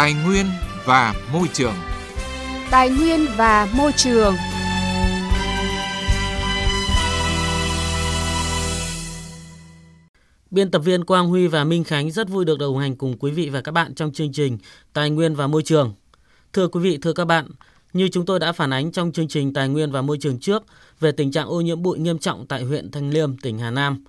Tài nguyên và môi trường. Tài nguyên và môi trường. Biên tập viên Quang Huy và Minh Khánh rất vui được đồng hành cùng quý vị và các bạn trong chương trình Tài nguyên và môi trường. Thưa quý vị, thưa các bạn, như chúng tôi đã phản ánh trong chương trình Tài nguyên và môi trường trước về tình trạng ô nhiễm bụi nghiêm trọng tại huyện Thanh Liêm, tỉnh Hà Nam.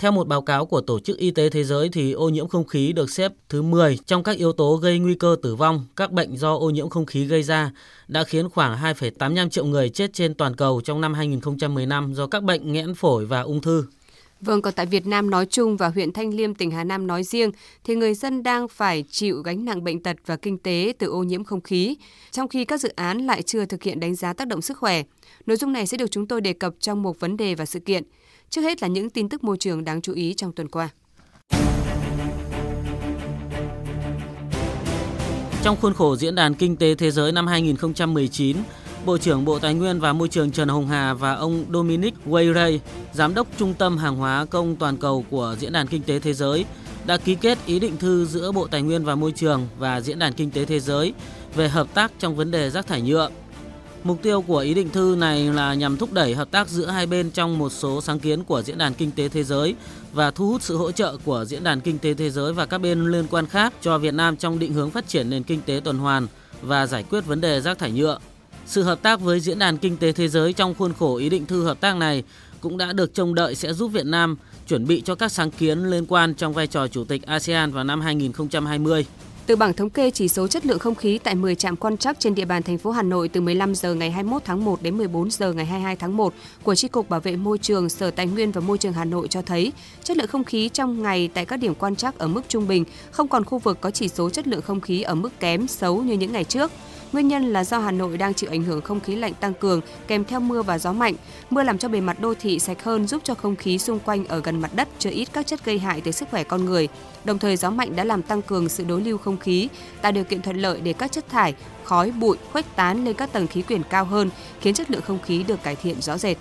Theo một báo cáo của Tổ chức Y tế Thế giới thì ô nhiễm không khí được xếp thứ 10 trong các yếu tố gây nguy cơ tử vong, các bệnh do ô nhiễm không khí gây ra đã khiến khoảng 2,85 triệu người chết trên toàn cầu trong năm 2015 do các bệnh nghẽn phổi và ung thư. Vâng, còn tại Việt Nam nói chung và huyện Thanh Liêm, tỉnh Hà Nam nói riêng, thì người dân đang phải chịu gánh nặng bệnh tật và kinh tế từ ô nhiễm không khí, trong khi các dự án lại chưa thực hiện đánh giá tác động sức khỏe. Nội dung này sẽ được chúng tôi đề cập trong một vấn đề và sự kiện. Trước hết là những tin tức môi trường đáng chú ý trong tuần qua. Trong khuôn khổ Diễn đàn Kinh tế Thế giới năm 2019, Bộ trưởng Bộ Tài nguyên và Môi trường Trần Hồng Hà và ông Dominic Wayray, Giám đốc Trung tâm Hàng hóa công toàn cầu của Diễn đàn Kinh tế Thế giới, đã ký kết ý định thư giữa Bộ Tài nguyên và Môi trường và Diễn đàn Kinh tế Thế giới về hợp tác trong vấn đề rác thải nhựa. Mục tiêu của ý định thư này là nhằm thúc đẩy hợp tác giữa hai bên trong một số sáng kiến của Diễn đàn Kinh tế Thế giới và thu hút sự hỗ trợ của Diễn đàn Kinh tế Thế giới và các bên liên quan khác cho Việt Nam trong định hướng phát triển nền kinh tế tuần hoàn và giải quyết vấn đề rác thải nhựa. Sự hợp tác với Diễn đàn Kinh tế Thế giới trong khuôn khổ ý định thư hợp tác này cũng đã được trông đợi sẽ giúp Việt Nam chuẩn bị cho các sáng kiến liên quan trong vai trò Chủ tịch ASEAN vào năm 2020. Từ bảng thống kê chỉ số chất lượng không khí tại 10 trạm quan trắc trên địa bàn thành phố Hà Nội từ 15 giờ ngày 21 tháng 1 đến 14 giờ ngày 22 tháng 1 của Chi cục Bảo vệ môi trường Sở Tài nguyên và Môi trường Hà Nội cho thấy chất lượng không khí trong ngày tại các điểm quan trắc ở mức trung bình, không còn khu vực có chỉ số chất lượng không khí ở mức kém xấu như những ngày trước. Nguyên nhân là do Hà Nội đang chịu ảnh hưởng không khí lạnh tăng cường kèm theo mưa và gió mạnh. Mưa làm cho bề mặt đô thị sạch hơn giúp cho không khí xung quanh ở gần mặt đất chứa ít các chất gây hại tới sức khỏe con người. Đồng thời gió mạnh đã làm tăng cường sự đối lưu không khí, tạo điều kiện thuận lợi để các chất thải, khói, bụi khuếch tán lên các tầng khí quyển cao hơn, khiến chất lượng không khí được cải thiện rõ rệt.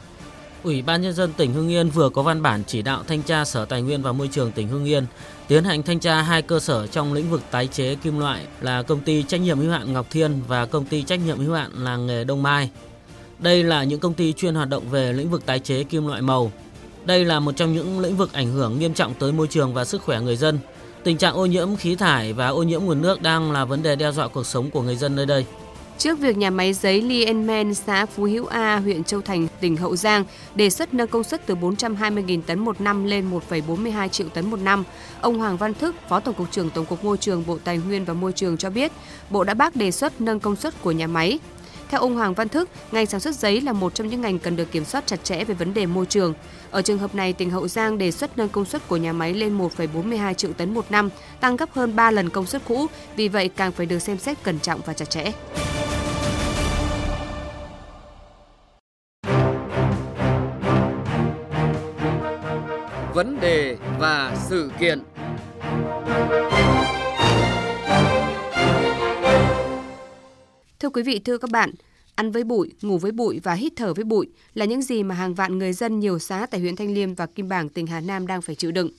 Ủy ban nhân dân tỉnh Hưng Yên vừa có văn bản chỉ đạo thanh tra Sở Tài nguyên và Môi trường tỉnh Hưng Yên tiến hành thanh tra hai cơ sở trong lĩnh vực tái chế kim loại là công ty trách nhiệm hữu hạn Ngọc Thiên và công ty trách nhiệm hữu hạn làng nghề Đông Mai. Đây là những công ty chuyên hoạt động về lĩnh vực tái chế kim loại màu. Đây là một trong những lĩnh vực ảnh hưởng nghiêm trọng tới môi trường và sức khỏe người dân. Tình trạng ô nhiễm khí thải và ô nhiễm nguồn nước đang là vấn đề đe dọa cuộc sống của người dân nơi đây. Trước việc nhà máy giấy Lienman, xã Phú Hữu A, huyện Châu Thành, tỉnh Hậu Giang đề xuất nâng công suất từ 420.000 tấn một năm lên 1,42 triệu tấn một năm, ông Hoàng Văn Thức, Phó Tổng cục trưởng Tổng cục Môi trường Bộ Tài nguyên và Môi trường cho biết, Bộ đã bác đề xuất nâng công suất của nhà máy. Theo ông Hoàng Văn Thức, ngành sản xuất giấy là một trong những ngành cần được kiểm soát chặt chẽ về vấn đề môi trường. Ở trường hợp này, tỉnh Hậu Giang đề xuất nâng công suất của nhà máy lên 1,42 triệu tấn một năm, tăng gấp hơn 3 lần công suất cũ, vì vậy càng phải được xem xét cẩn trọng và chặt chẽ. Vấn đề và sự kiện. Thưa quý vị, thưa các bạn, ăn với bụi, ngủ với bụi và hít thở với bụi là những gì mà hàng vạn người dân nhiều xã tại huyện Thanh Liêm và Kim Bảng, tỉnh Hà Nam đang phải chịu đựng.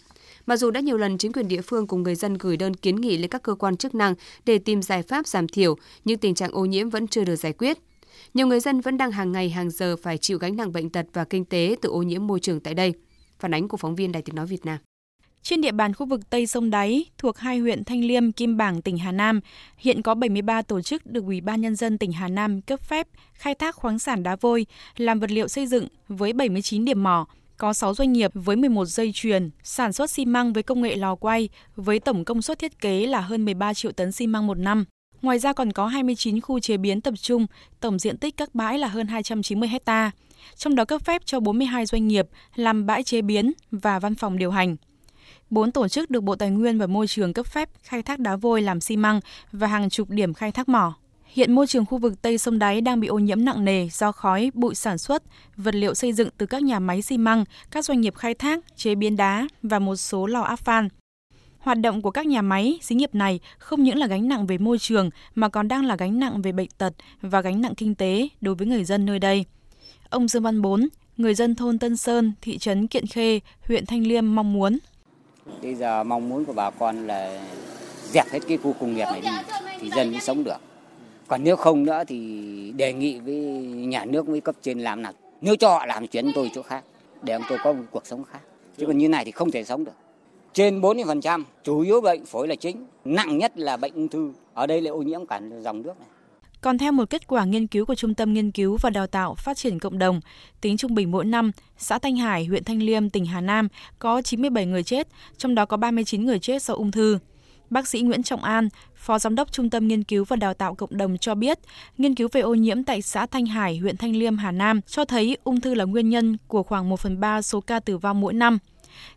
Mặc dù đã nhiều lần chính quyền địa phương cùng người dân gửi đơn kiến nghị lên các cơ quan chức năng để tìm giải pháp giảm thiểu, nhưng tình trạng ô nhiễm vẫn chưa được giải quyết. Nhiều người dân vẫn đang hàng ngày hàng giờ phải chịu gánh nặng bệnh tật và kinh tế từ ô nhiễm môi trường tại đây. Phản ánh của phóng viên Đài Tiếng Nói Việt Nam. Trên địa bàn khu vực Tây Sông Đáy thuộc hai huyện Thanh Liêm, Kim Bảng, tỉnh Hà Nam, hiện có 73 tổ chức được Ủy ban Nhân dân tỉnh Hà Nam cấp phép khai thác khoáng sản đá vôi làm vật liệu xây dựng với 79 điểm mỏ, có 6 doanh nghiệp với 11 dây chuyền, sản xuất xi măng với công nghệ lò quay với tổng công suất thiết kế là hơn 13 triệu tấn xi măng một năm. Ngoài ra còn có 29 khu chế biến tập trung, tổng diện tích các bãi là hơn 290 hecta trong đó cấp phép cho 42 doanh nghiệp làm bãi chế biến và văn phòng điều hành. Bốn tổ chức được Bộ Tài nguyên và Môi trường cấp phép khai thác đá vôi làm xi măng và hàng chục điểm khai thác mỏ. Hiện môi trường khu vực Tây sông Đáy đang bị ô nhiễm nặng nề do khói, bụi sản xuất, vật liệu xây dựng từ các nhà máy xi măng, các doanh nghiệp khai thác, chế biến đá và một số lò áp phan. Hoạt động của các nhà máy, xí nghiệp này không những là gánh nặng về môi trường mà còn đang là gánh nặng về bệnh tật và gánh nặng kinh tế đối với người dân nơi đây. Ông Dương Văn Bốn, người dân thôn Tân Sơn, thị trấn Kiện Khê, huyện Thanh Liêm mong muốn. Bây giờ mong muốn của bà con là dẹp hết cái khu công nghiệp này đi. thì dân mới sống được. Còn nếu không nữa thì đề nghị với nhà nước với cấp trên làm nào. Nếu cho họ làm chuyến tôi chỗ khác để ông tôi có một cuộc sống khác. Chứ còn như này thì không thể sống được. Trên 40%, chủ yếu bệnh phổi là chính, nặng nhất là bệnh ung thư. Ở đây là ô nhiễm cả dòng nước này. Còn theo một kết quả nghiên cứu của Trung tâm Nghiên cứu và Đào tạo Phát triển Cộng đồng, tính trung bình mỗi năm, xã Thanh Hải, huyện Thanh Liêm, tỉnh Hà Nam có 97 người chết, trong đó có 39 người chết do ung thư. Bác sĩ Nguyễn Trọng An, Phó Giám đốc Trung tâm Nghiên cứu và Đào tạo Cộng đồng cho biết, nghiên cứu về ô nhiễm tại xã Thanh Hải, huyện Thanh Liêm, Hà Nam cho thấy ung thư là nguyên nhân của khoảng 1 phần 3 số ca tử vong mỗi năm.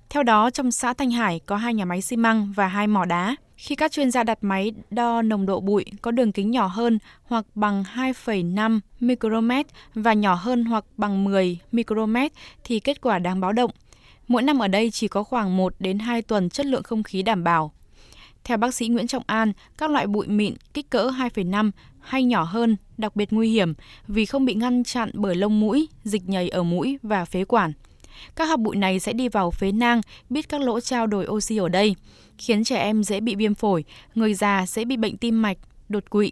Theo đó, trong xã Thanh Hải có hai nhà máy xi măng và hai mỏ đá. Khi các chuyên gia đặt máy đo nồng độ bụi có đường kính nhỏ hơn hoặc bằng 2,5 micromet và nhỏ hơn hoặc bằng 10 micromet thì kết quả đáng báo động. Mỗi năm ở đây chỉ có khoảng 1 đến 2 tuần chất lượng không khí đảm bảo. Theo bác sĩ Nguyễn Trọng An, các loại bụi mịn kích cỡ 2,5 hay nhỏ hơn đặc biệt nguy hiểm vì không bị ngăn chặn bởi lông mũi, dịch nhầy ở mũi và phế quản. Các hạt bụi này sẽ đi vào phế nang, biết các lỗ trao đổi oxy ở đây, khiến trẻ em dễ bị viêm phổi, người già dễ bị bệnh tim mạch, đột quỵ.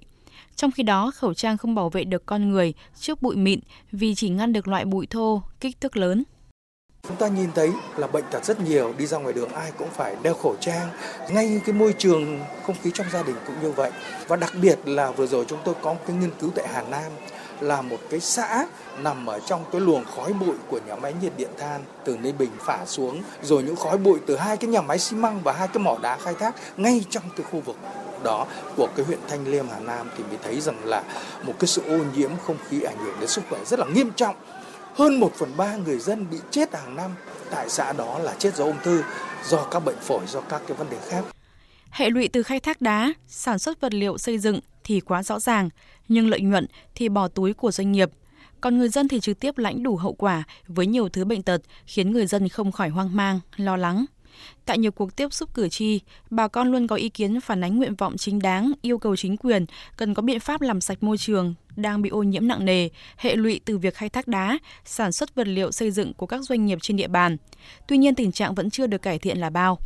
Trong khi đó, khẩu trang không bảo vệ được con người trước bụi mịn vì chỉ ngăn được loại bụi thô, kích thước lớn. Chúng ta nhìn thấy là bệnh tật rất nhiều, đi ra ngoài đường ai cũng phải đeo khẩu trang. Ngay cái môi trường không khí trong gia đình cũng như vậy. Và đặc biệt là vừa rồi chúng tôi có một cái nghiên cứu tại Hà Nam là một cái xã nằm ở trong cái luồng khói bụi của nhà máy nhiệt điện than từ Ninh Bình phả xuống rồi những khói bụi từ hai cái nhà máy xi măng và hai cái mỏ đá khai thác ngay trong cái khu vực đó của cái huyện Thanh Liêm Hà Nam thì mới thấy rằng là một cái sự ô nhiễm không khí ảnh hưởng đến sức khỏe rất là nghiêm trọng hơn 1 phần 3 người dân bị chết hàng năm tại xã đó là chết do ung thư, do các bệnh phổi, do các cái vấn đề khác. Hệ lụy từ khai thác đá, sản xuất vật liệu xây dựng thì quá rõ ràng, nhưng lợi nhuận thì bỏ túi của doanh nghiệp. Còn người dân thì trực tiếp lãnh đủ hậu quả với nhiều thứ bệnh tật khiến người dân không khỏi hoang mang, lo lắng. Tại nhiều cuộc tiếp xúc cử tri, bà con luôn có ý kiến phản ánh nguyện vọng chính đáng, yêu cầu chính quyền cần có biện pháp làm sạch môi trường đang bị ô nhiễm nặng nề, hệ lụy từ việc khai thác đá, sản xuất vật liệu xây dựng của các doanh nghiệp trên địa bàn. Tuy nhiên tình trạng vẫn chưa được cải thiện là bao.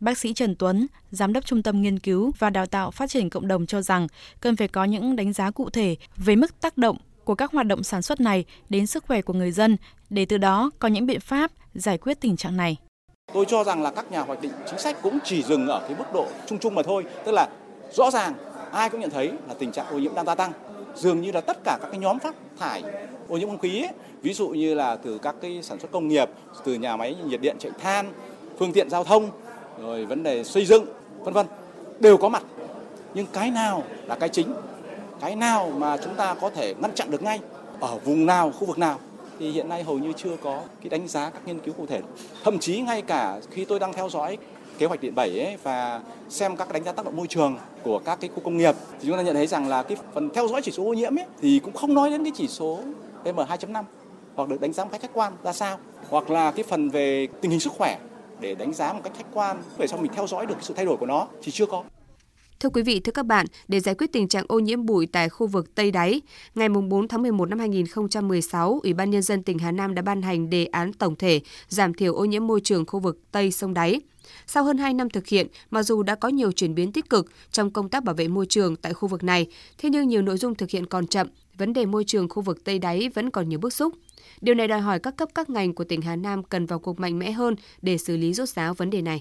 Bác sĩ Trần Tuấn, Giám đốc Trung tâm Nghiên cứu và Đào tạo Phát triển Cộng đồng cho rằng cần phải có những đánh giá cụ thể về mức tác động của các hoạt động sản xuất này đến sức khỏe của người dân để từ đó có những biện pháp giải quyết tình trạng này. Tôi cho rằng là các nhà hoạch định chính sách cũng chỉ dừng ở cái mức độ chung chung mà thôi, tức là rõ ràng ai cũng nhận thấy là tình trạng ô nhiễm đang gia tăng. Dường như là tất cả các cái nhóm phát thải ô nhiễm không khí, ấy, ví dụ như là từ các cái sản xuất công nghiệp, từ nhà máy nhiệt điện chạy than, phương tiện giao thông, rồi vấn đề xây dựng, vân vân đều có mặt. Nhưng cái nào là cái chính? Cái nào mà chúng ta có thể ngăn chặn được ngay ở vùng nào, khu vực nào thì hiện nay hầu như chưa có cái đánh giá các nghiên cứu cụ thể. Thậm chí ngay cả khi tôi đang theo dõi kế hoạch điện 7 ấy và xem các đánh giá tác động môi trường của các cái khu công nghiệp thì chúng ta nhận thấy rằng là cái phần theo dõi chỉ số ô nhiễm ấy thì cũng không nói đến cái chỉ số PM2.5 hoặc được đánh giá một cách khách quan ra sao hoặc là cái phần về tình hình sức khỏe để đánh giá một cách khách quan để sau mình theo dõi được sự thay đổi của nó thì chưa có. Thưa quý vị, thưa các bạn, để giải quyết tình trạng ô nhiễm bụi tại khu vực Tây Đáy, ngày 4 tháng 11 năm 2016, Ủy ban Nhân dân tỉnh Hà Nam đã ban hành đề án tổng thể giảm thiểu ô nhiễm môi trường khu vực Tây sông Đáy. Sau hơn 2 năm thực hiện, mặc dù đã có nhiều chuyển biến tích cực trong công tác bảo vệ môi trường tại khu vực này, thế nhưng nhiều nội dung thực hiện còn chậm, vấn đề môi trường khu vực Tây Đáy vẫn còn nhiều bức xúc. Điều này đòi hỏi các cấp các ngành của tỉnh Hà Nam cần vào cuộc mạnh mẽ hơn để xử lý rốt ráo vấn đề này.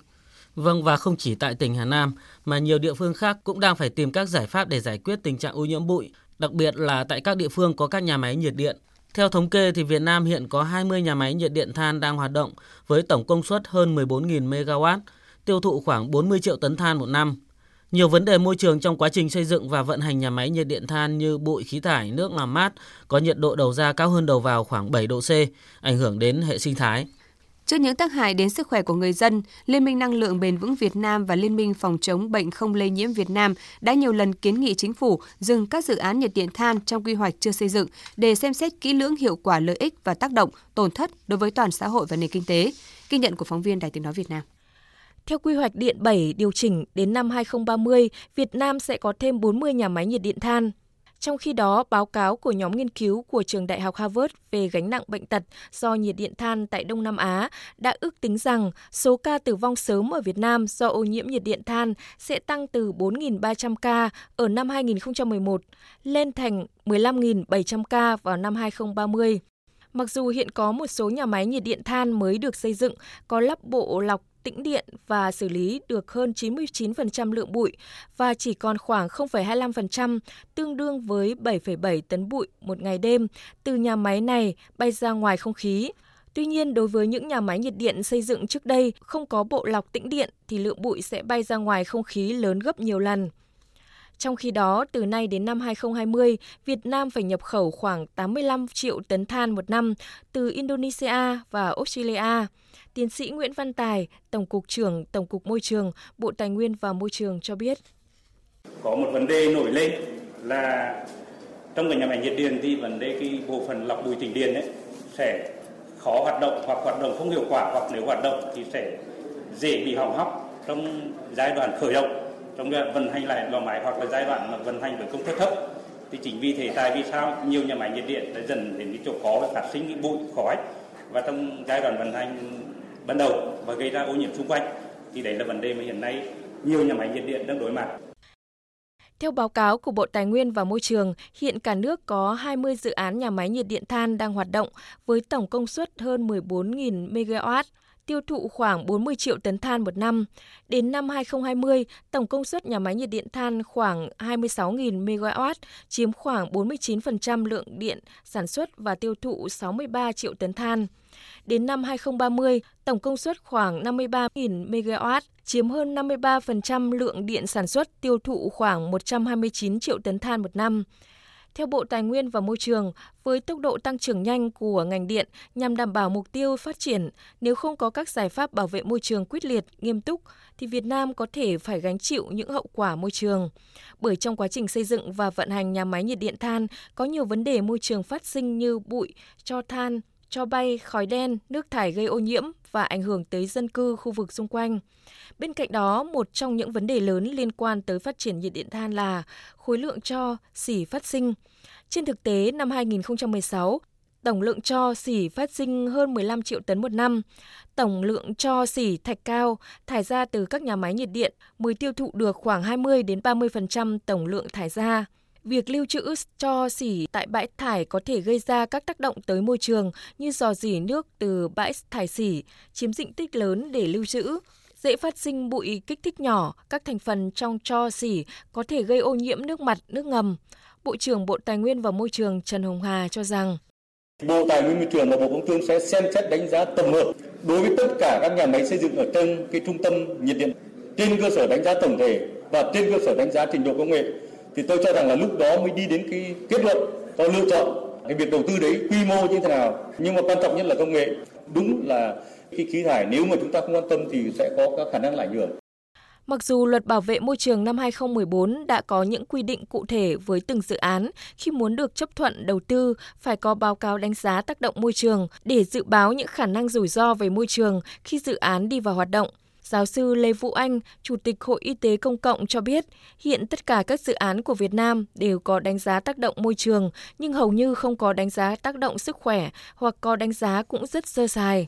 Vâng và không chỉ tại tỉnh Hà Nam mà nhiều địa phương khác cũng đang phải tìm các giải pháp để giải quyết tình trạng ô nhiễm bụi, đặc biệt là tại các địa phương có các nhà máy nhiệt điện. Theo thống kê thì Việt Nam hiện có 20 nhà máy nhiệt điện than đang hoạt động với tổng công suất hơn 14.000 MW, tiêu thụ khoảng 40 triệu tấn than một năm. Nhiều vấn đề môi trường trong quá trình xây dựng và vận hành nhà máy nhiệt điện than như bụi khí thải, nước làm mát có nhiệt độ đầu ra cao hơn đầu vào khoảng 7 độ C, ảnh hưởng đến hệ sinh thái. Trước những tác hại đến sức khỏe của người dân, Liên minh Năng lượng Bền vững Việt Nam và Liên minh Phòng chống bệnh không lây nhiễm Việt Nam đã nhiều lần kiến nghị chính phủ dừng các dự án nhiệt điện than trong quy hoạch chưa xây dựng để xem xét kỹ lưỡng hiệu quả lợi ích và tác động, tổn thất đối với toàn xã hội và nền kinh tế. Ghi nhận của phóng viên Đài Tiếng Nói Việt Nam. Theo quy hoạch điện 7 điều chỉnh đến năm 2030, Việt Nam sẽ có thêm 40 nhà máy nhiệt điện than. Trong khi đó, báo cáo của nhóm nghiên cứu của trường Đại học Harvard về gánh nặng bệnh tật do nhiệt điện than tại Đông Nam Á đã ước tính rằng số ca tử vong sớm ở Việt Nam do ô nhiễm nhiệt điện than sẽ tăng từ 4.300 ca ở năm 2011 lên thành 15.700 ca vào năm 2030. Mặc dù hiện có một số nhà máy nhiệt điện than mới được xây dựng có lắp bộ lọc tĩnh điện và xử lý được hơn 99% lượng bụi và chỉ còn khoảng 0,25%, tương đương với 7,7 tấn bụi một ngày đêm từ nhà máy này bay ra ngoài không khí. Tuy nhiên, đối với những nhà máy nhiệt điện xây dựng trước đây không có bộ lọc tĩnh điện thì lượng bụi sẽ bay ra ngoài không khí lớn gấp nhiều lần. Trong khi đó, từ nay đến năm 2020, Việt Nam phải nhập khẩu khoảng 85 triệu tấn than một năm từ Indonesia và Australia. Tiến sĩ Nguyễn Văn Tài, Tổng cục trưởng Tổng cục Môi trường, Bộ Tài nguyên và Môi trường cho biết. Có một vấn đề nổi lên là trong cái nhà máy nhiệt điện thì vấn đề cái bộ phận lọc bụi tĩnh điện ấy sẽ khó hoạt động hoặc hoạt động không hiệu quả hoặc nếu hoạt động thì sẽ dễ bị hỏng hóc trong giai đoạn khởi động trong đoạn vận hành lại lò máy hoặc là giai đoạn mà vận hành với công suất thấp. Thì chính vì thế tại vì sao? Nhiều nhà máy nhiệt điện đã dần đến cái chỗ khó phát sinh cái bụi khói và trong giai đoạn vận hành ban đầu và gây ra ô nhiễm xung quanh thì đấy là vấn đề mà hiện nay nhiều nhà máy nhiệt điện đang đối mặt. Theo báo cáo của Bộ Tài nguyên và Môi trường, hiện cả nước có 20 dự án nhà máy nhiệt điện than đang hoạt động với tổng công suất hơn 14.000 MW tiêu thụ khoảng 40 triệu tấn than một năm. Đến năm 2020, tổng công suất nhà máy nhiệt điện than khoảng 26.000 MW, chiếm khoảng 49% lượng điện sản xuất và tiêu thụ 63 triệu tấn than. Đến năm 2030, tổng công suất khoảng 53.000 MW, chiếm hơn 53% lượng điện sản xuất tiêu thụ khoảng 129 triệu tấn than một năm. Theo Bộ Tài nguyên và Môi trường, với tốc độ tăng trưởng nhanh của ngành điện nhằm đảm bảo mục tiêu phát triển, nếu không có các giải pháp bảo vệ môi trường quyết liệt, nghiêm túc, thì Việt Nam có thể phải gánh chịu những hậu quả môi trường. Bởi trong quá trình xây dựng và vận hành nhà máy nhiệt điện than có nhiều vấn đề môi trường phát sinh như bụi, cho than, cho bay, khói đen, nước thải gây ô nhiễm và ảnh hưởng tới dân cư khu vực xung quanh. Bên cạnh đó, một trong những vấn đề lớn liên quan tới phát triển nhiệt điện than là khối lượng cho xỉ phát sinh. Trên thực tế, năm 2016, tổng lượng cho xỉ phát sinh hơn 15 triệu tấn một năm. Tổng lượng cho xỉ thạch cao thải ra từ các nhà máy nhiệt điện mới tiêu thụ được khoảng 20 đến 30% tổng lượng thải ra. Việc lưu trữ cho xỉ tại bãi thải có thể gây ra các tác động tới môi trường như dò dỉ nước từ bãi thải xỉ, chiếm diện tích lớn để lưu trữ, dễ phát sinh bụi kích thích nhỏ, các thành phần trong cho xỉ có thể gây ô nhiễm nước mặt, nước ngầm. Bộ trưởng Bộ Tài nguyên và Môi trường Trần Hồng Hà cho rằng Bộ Tài nguyên Môi trường và Bộ Công Thương sẽ xem xét đánh giá tổng hợp đối với tất cả các nhà máy xây dựng ở trong cái trung tâm nhiệt điện trên cơ sở đánh giá tổng thể và trên cơ sở đánh giá trình độ công nghệ thì tôi cho rằng là lúc đó mới đi đến cái kết luận có lựa chọn cái việc đầu tư đấy quy mô như thế nào. Nhưng mà quan trọng nhất là công nghệ. Đúng là khi khí thải nếu mà chúng ta không quan tâm thì sẽ có các khả năng là ảnh hưởng. Mặc dù luật bảo vệ môi trường năm 2014 đã có những quy định cụ thể với từng dự án, khi muốn được chấp thuận đầu tư phải có báo cáo đánh giá tác động môi trường để dự báo những khả năng rủi ro về môi trường khi dự án đi vào hoạt động. Giáo sư Lê Vũ Anh, Chủ tịch Hội Y tế Công cộng cho biết, hiện tất cả các dự án của Việt Nam đều có đánh giá tác động môi trường, nhưng hầu như không có đánh giá tác động sức khỏe hoặc có đánh giá cũng rất sơ sài.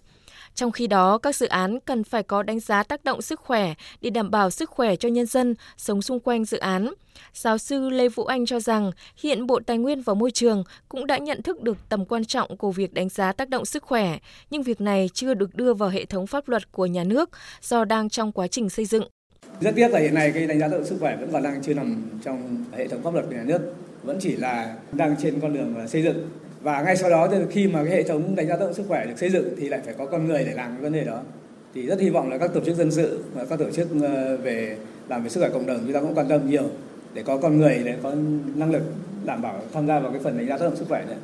Trong khi đó, các dự án cần phải có đánh giá tác động sức khỏe để đảm bảo sức khỏe cho nhân dân sống xung quanh dự án. Giáo sư Lê Vũ Anh cho rằng hiện Bộ Tài nguyên và Môi trường cũng đã nhận thức được tầm quan trọng của việc đánh giá tác động sức khỏe, nhưng việc này chưa được đưa vào hệ thống pháp luật của nhà nước do đang trong quá trình xây dựng. Rất tiếc là hiện nay cái đánh giá tác động sức khỏe vẫn còn đang chưa nằm trong hệ thống pháp luật của nhà nước, vẫn chỉ là đang trên con đường xây dựng và ngay sau đó thì khi mà cái hệ thống đánh giá tác động sức khỏe được xây dựng thì lại phải có con người để làm cái vấn đề đó thì rất hy vọng là các tổ chức dân sự và các tổ chức ờ, về làm về sức khỏe cộng đồng chúng ta cũng quan tâm nhiều để có con người để có năng lực đảm bảo tham gia vào cái phần đánh giá tác động sức khỏe này.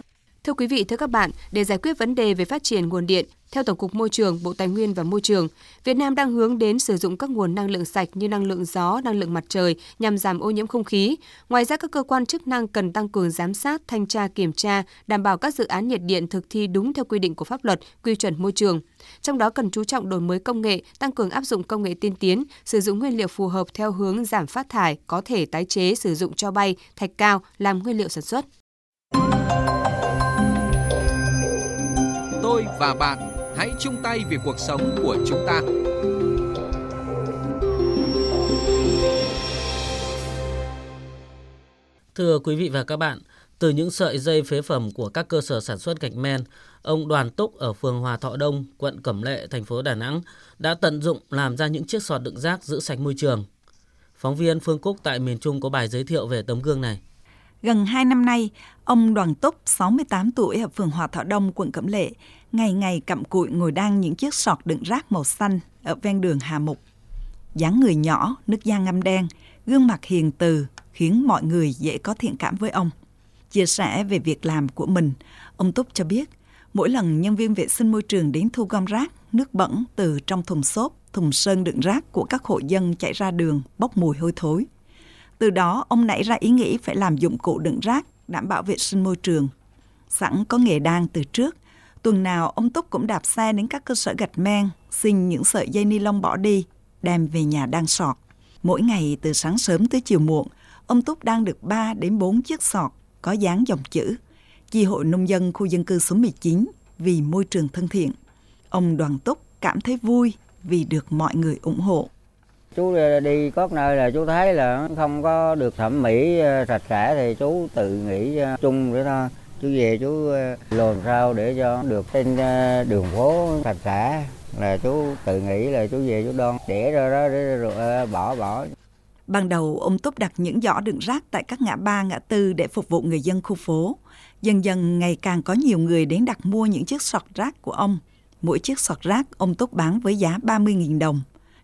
Thưa quý vị, thưa các bạn, để giải quyết vấn đề về phát triển nguồn điện, theo Tổng cục Môi trường, Bộ Tài nguyên và Môi trường, Việt Nam đang hướng đến sử dụng các nguồn năng lượng sạch như năng lượng gió, năng lượng mặt trời nhằm giảm ô nhiễm không khí. Ngoài ra, các cơ quan chức năng cần tăng cường giám sát, thanh tra, kiểm tra, đảm bảo các dự án nhiệt điện thực thi đúng theo quy định của pháp luật, quy chuẩn môi trường. Trong đó cần chú trọng đổi mới công nghệ, tăng cường áp dụng công nghệ tiên tiến, sử dụng nguyên liệu phù hợp theo hướng giảm phát thải, có thể tái chế sử dụng cho bay, thạch cao làm nguyên liệu sản xuất. Tôi và bạn hãy chung tay vì cuộc sống của chúng ta. Thưa quý vị và các bạn, từ những sợi dây phế phẩm của các cơ sở sản xuất gạch men, ông Đoàn Túc ở phường Hòa Thọ Đông, quận Cẩm Lệ, thành phố Đà Nẵng đã tận dụng làm ra những chiếc sọt đựng rác giữ sạch môi trường. Phóng viên Phương Cúc tại miền Trung có bài giới thiệu về tấm gương này. Gần 2 năm nay, ông Đoàn Túc, 68 tuổi ở phường Hòa Thọ Đông, quận Cẩm Lệ, ngày ngày cặm cụi ngồi đan những chiếc sọt đựng rác màu xanh ở ven đường Hà Mục. dáng người nhỏ, nước da ngăm đen, gương mặt hiền từ khiến mọi người dễ có thiện cảm với ông. Chia sẻ về việc làm của mình, ông Túc cho biết, mỗi lần nhân viên vệ sinh môi trường đến thu gom rác, nước bẩn từ trong thùng xốp, thùng sơn đựng rác của các hộ dân chạy ra đường bốc mùi hôi thối. Từ đó, ông nảy ra ý nghĩ phải làm dụng cụ đựng rác, đảm bảo vệ sinh môi trường. Sẵn có nghề đan từ trước, tuần nào ông Túc cũng đạp xe đến các cơ sở gạch men, xin những sợi dây ni lông bỏ đi, đem về nhà đang sọt. Mỗi ngày từ sáng sớm tới chiều muộn, ông Túc đang được 3 đến 4 chiếc sọt có dán dòng chữ Chi hội nông dân khu dân cư số 19 vì môi trường thân thiện. Ông Đoàn Túc cảm thấy vui vì được mọi người ủng hộ. Chú đi có nơi là chú thấy là không có được thẩm mỹ ờ, sạch sẽ thì chú tự nghĩ ờ, chung để thôi. Chú về chú ờ, lồn sao để cho được trên ờ, đường phố sạch sẽ là chú tự nghĩ là chú về chú đoan để ra đó để rồi ờ, bỏ bỏ Ban đầu, ông Túc đặt những giỏ đựng rác tại các ngã ba, ngã tư để phục vụ người dân khu phố. Dần dần ngày càng có nhiều người đến đặt mua những chiếc sọt rác của ông. Mỗi chiếc sọt rác ông Túc bán với giá 30.000 đồng.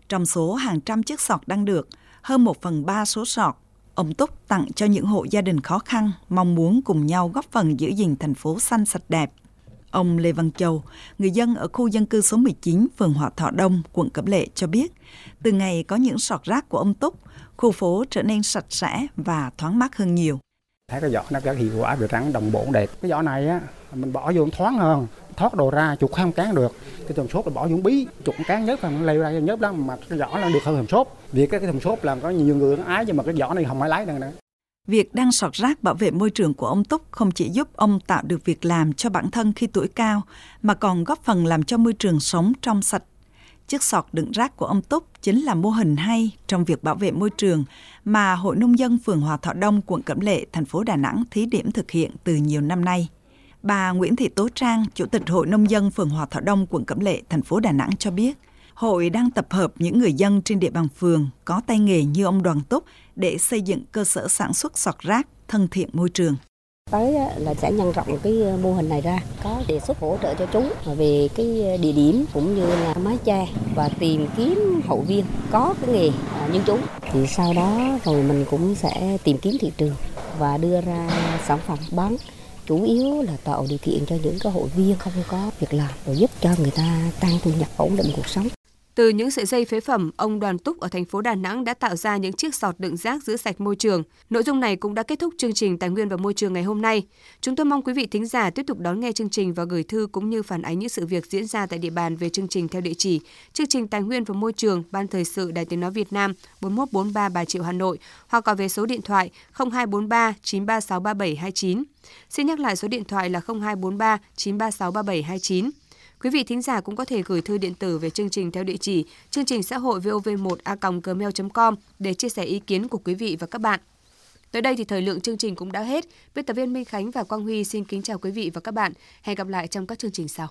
Trong số hàng trăm chiếc sọt đang được, hơn một phần ba số sọt, ông Túc tặng cho những hộ gia đình khó khăn, mong muốn cùng nhau góp phần giữ gìn thành phố xanh sạch đẹp. Ông Lê Văn Châu, người dân ở khu dân cư số 19, phường Hòa Thọ Đông, quận Cẩm Lệ cho biết, từ ngày có những sọt rác của ông Túc, khu phố trở nên sạch sẽ và thoáng mát hơn nhiều. Thấy cái giỏ nó rất hiệu quả được trắng đồng bộ đẹp. Cái giỏ này á mình bỏ vô thoáng hơn, thoát đồ ra chuột không cán được. Cái thùng xốp là bỏ những bí, chuột cán nhớt phần lây leo ra nhớt lắm mà cái giỏ là được hơn thùng xốp. Vì cái, cái thùng xốp làm có nhiều người nó ái nhưng mà cái giỏ này không ai lấy được nữa. Việc đăng sọt rác bảo vệ môi trường của ông Túc không chỉ giúp ông tạo được việc làm cho bản thân khi tuổi cao, mà còn góp phần làm cho môi trường sống trong sạch Chiếc sọt đựng rác của ông Túc chính là mô hình hay trong việc bảo vệ môi trường mà Hội Nông dân phường Hòa Thọ Đông, quận Cẩm Lệ, thành phố Đà Nẵng thí điểm thực hiện từ nhiều năm nay. Bà Nguyễn Thị Tố Trang, Chủ tịch Hội Nông dân phường Hòa Thọ Đông, quận Cẩm Lệ, thành phố Đà Nẵng cho biết, hội đang tập hợp những người dân trên địa bàn phường có tay nghề như ông Đoàn Túc để xây dựng cơ sở sản xuất sọt rác thân thiện môi trường. Tới là sẽ nhân rộng cái ờ, mô hình này ra. Có đề xuất hỗ trợ cho chúng về cái ờ, địa điểm cũng như là mái che và tìm kiếm hậu viên có cái nghề à, như chúng. Thì sau đó rồi mình cũng sẽ tìm kiếm thị trường và đưa ra sản phẩm bán chủ yếu là tạo điều kiện cho những cái hội viên không có việc làm rồi giúp cho người ta tăng thu nhập ổn định cuộc sống từ những sợi dây phế phẩm, ông Đoàn Túc ở thành phố Đà Nẵng đã tạo ra những chiếc sọt đựng rác giữ sạch môi trường. Nội dung này cũng đã kết thúc chương trình Tài nguyên và Môi trường ngày hôm nay. Chúng tôi mong quý vị thính giả tiếp tục đón nghe chương trình và gửi thư cũng như phản ánh những sự việc diễn ra tại địa bàn về chương trình theo địa chỉ chương trình Tài nguyên và Môi trường, Ban Thời sự Đài Tiếng Nói Việt Nam 4143 Bà Triệu Hà Nội hoặc gọi về số điện thoại 0243 936 3729. Xin nhắc lại số điện thoại là 0243 936 3729. Quý vị thính giả cũng có thể gửi thư điện tử về chương trình theo địa chỉ chương trình xã hội vov1a.gmail.com để chia sẻ ý kiến của quý vị và các bạn. Tới đây thì thời lượng chương trình cũng đã hết. Biên tập viên Minh Khánh và Quang Huy xin kính chào quý vị và các bạn. Hẹn gặp lại trong các chương trình sau.